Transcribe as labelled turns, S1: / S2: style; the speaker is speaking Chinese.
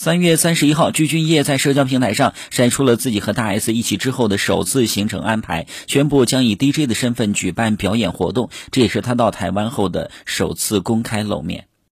S1: 三月三十一号具俊晔在社交平台上晒出了自己和大 s 一起之后的首次行程安排宣布将以 dj 的身份举办表演活动这也是他到台湾后的首次公开露面。